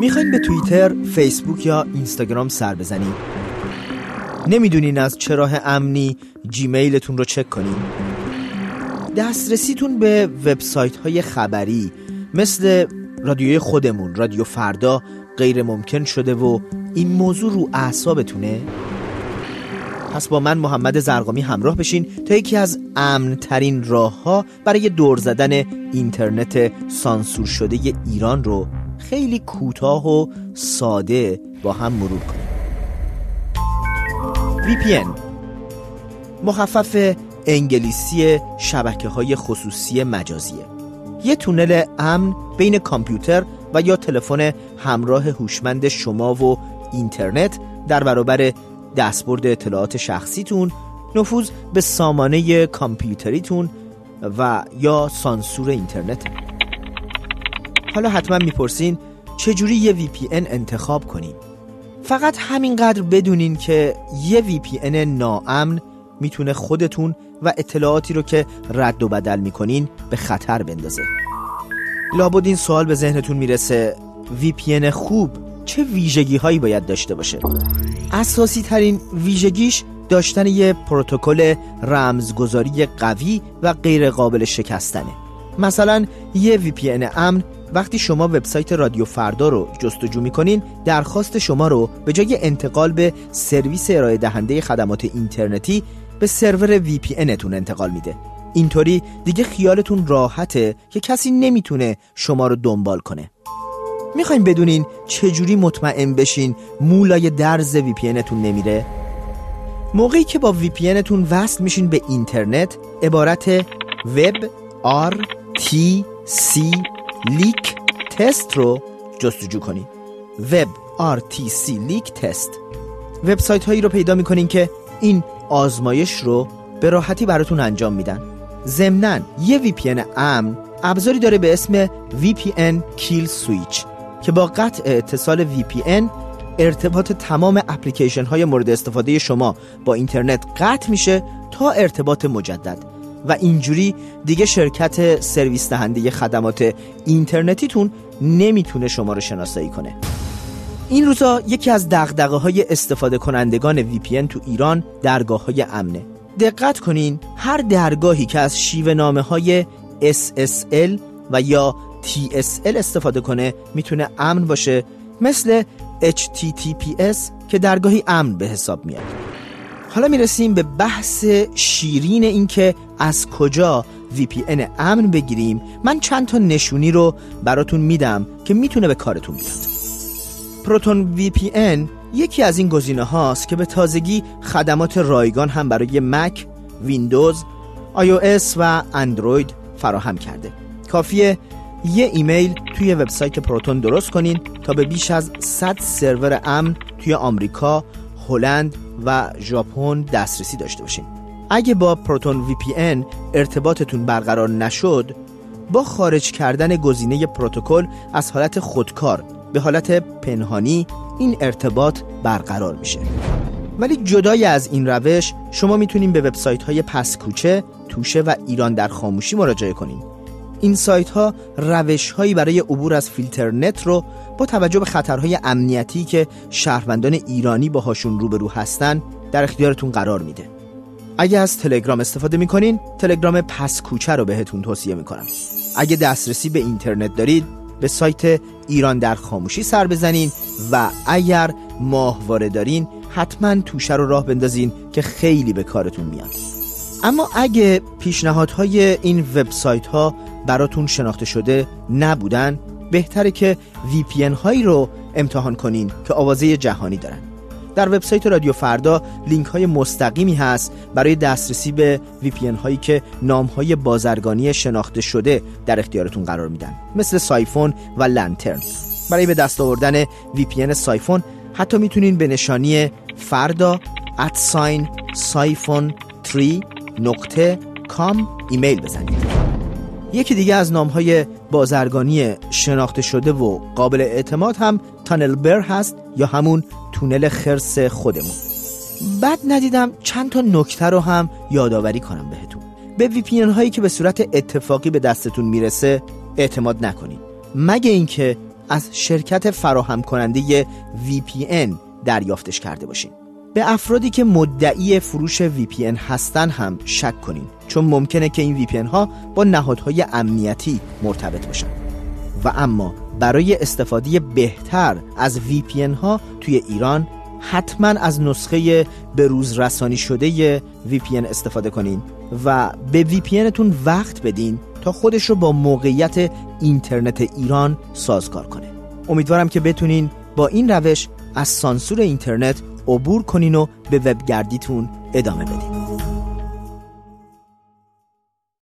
می‌خواین به توییتر، فیسبوک یا اینستاگرام سر بزنید نمی‌دونین از چه راه امنی جیمیلتون رو چک کنین؟ دسترسیتون به وبسایت های خبری مثل رادیوی خودمون رادیو فردا غیر ممکن شده و این موضوع رو اعصابتونه؟ پس با من محمد زرقامی همراه بشین تا یکی از امن ترین راه ها برای دور زدن اینترنت سانسور شده ایران رو خیلی کوتاه و ساده با هم مرور کنیم. VPN مخفف انگلیسی شبکه های خصوصی مجازیه. یه تونل امن بین کامپیوتر و یا تلفن همراه هوشمند شما و اینترنت در برابر دستبرد اطلاعات شخصیتون نفوذ به سامانه کامپیوتریتون و یا سانسور اینترنت. حالا حتما می‌پرسین چجوری یه VPN انتخاب کنیم؟ فقط همینقدر بدونین که یه VPN ناامن می‌تونه خودتون و اطلاعاتی رو که رد و بدل می‌کنین به خطر بندازه. لابد این سوال به ذهنتون می‌رسه VPN خوب چه ویژگی هایی باید داشته باشه؟ اساسی ترین ویژگیش داشتن یه پروتکل رمزگذاری قوی و غیر قابل شکستنه. مثلا یه VPN امن وقتی شما وبسایت رادیو فردا رو جستجو می‌کنین درخواست شما رو به جای انتقال به سرویس ارائه دهنده خدمات اینترنتی به سرور VPN تون انتقال میده اینطوری دیگه خیالتون راحته که کسی نمی‌تونه شما رو دنبال کنه می‌خواین بدونین چجوری مطمئن بشین مو لای درز VPN تون نمیره؟ موقعی که با VPN تون وصل میشین به اینترنت عبارت WebRTC leak test رو جستجو کنین. WebRTC leak test. وبسایت هایی رو پیدا می‌کنین که این آزمایش رو به راحتی براتون انجام میدن. ضمنا یه VPN امن ابزاری داره به اسم VPN Kill Switch که با قطع اتصال VPN ارتباط تمام اپلیکیشن های مورد استفاده شما با اینترنت قطع میشه تا ارتباط مجدد. و اینجوری دیگه شرکت سرویس دهنده خدمات اینترنتیتون نمی‌تونه شما رو شناسایی کنه. این روزا یکی از دغدغه های استفاده کنندگان VPN تو ایران درگاه های امنه. دقت کنین هر درگاهی که از شیوه نامه های SSL و یا TSL استفاده کنه می‌تونه امن باشه مثل HTTPS که درگاهی امن به حساب میاد. حالا می‌رسیم به بحث شیرین این که از کجا VPN امن بگیریم. من چند تا نشونی رو براتون میدم که می‌تونه به کارتون بیاد. پروتون VPN یکی از این گزینه هاست که به تازگی خدمات رایگان هم برای مک، ویندوز، iOS و اندروید فراهم کرده. کافیه یه ایمیل توی وبسایت پروتون درست کنین تا به بیش از 100 سرور امن توی آمریکا، هلند و ژاپن دسترسی داشته باشین. اگه با پروتون VPN ارتباطتون برقرار نشد، با خارج کردن گزینه پروتکل از حالت خودکار به حالت پنهانی این ارتباط برقرار میشه. ولی جدای از این روش شما می‌تونین به وبسایت های پسکوچه، توشه و ایران در خاموشی مراجعه کنین این سایت ها روش هایی برای عبور از فیلترنت رو با توجه به خطرهای امنیتی که شهروندان ایرانی باهاشون روبرو هستن در اختیارتون قرار میده. اگه از تلگرام استفاده می‌کنین تلگرام پس کوچه رو بهتون توصیه می‌کنم. اگه دسترسی به اینترنت دارید به سایت ایران در خاموشی سر بزنین و اگر ماهواره دارین حتما توشه رو راه بندازین که خیلی به کارتون میاد. اما اگه پیشنهادهای این وبسایت ها براتون شناخته شده نبودن بهتره که VPN هایی رو امتحان کنین که آوازه جهانی دارن. در وبسایت رادیو فردا لینک های مستقیمی هست برای دسترسی به VPN هایی که نام های بازرگانی شناخته شده در اختیارتون قرار میدن. مثل سایفون و لنترن. برای به دست آوردن VPN سایفون حتی می‌تونین به نشانی فردا ادساین سایفون 3 نقطه com ایمیل بزنید. یکی دیگه از VPN های بازرگانی شناخته شده و قابل اعتماد هم TunnelBear هست یا همون تونل خرس خودمون. بد ندیدم چند تا نکته رو هم یادآوری کنم بهتون. به VPN هایی که به صورت اتفاقی به دستتون می‌رسه اعتماد نکنید. مگه اینکه از شرکت فراهم کننده VPN دریافتش کرده باشین. به افرادی که مدعی فروش VPN هستن هم شک کنین چون ممکنه که این VPN ها با نهادهای امنیتی مرتبط باشن. و اما برای استفاده بهتر از VPN ها توی ایران حتما از نسخه به رسانی شده VPN استفاده کنین و به VPN تون وقت بدین تا خودش رو با موقعیت اینترنت ایران سازگار کنه. امیدوارم که بتونین با این روش از سانسور اینترنت عبور کنین و به وبگردیتون ادامه بدین.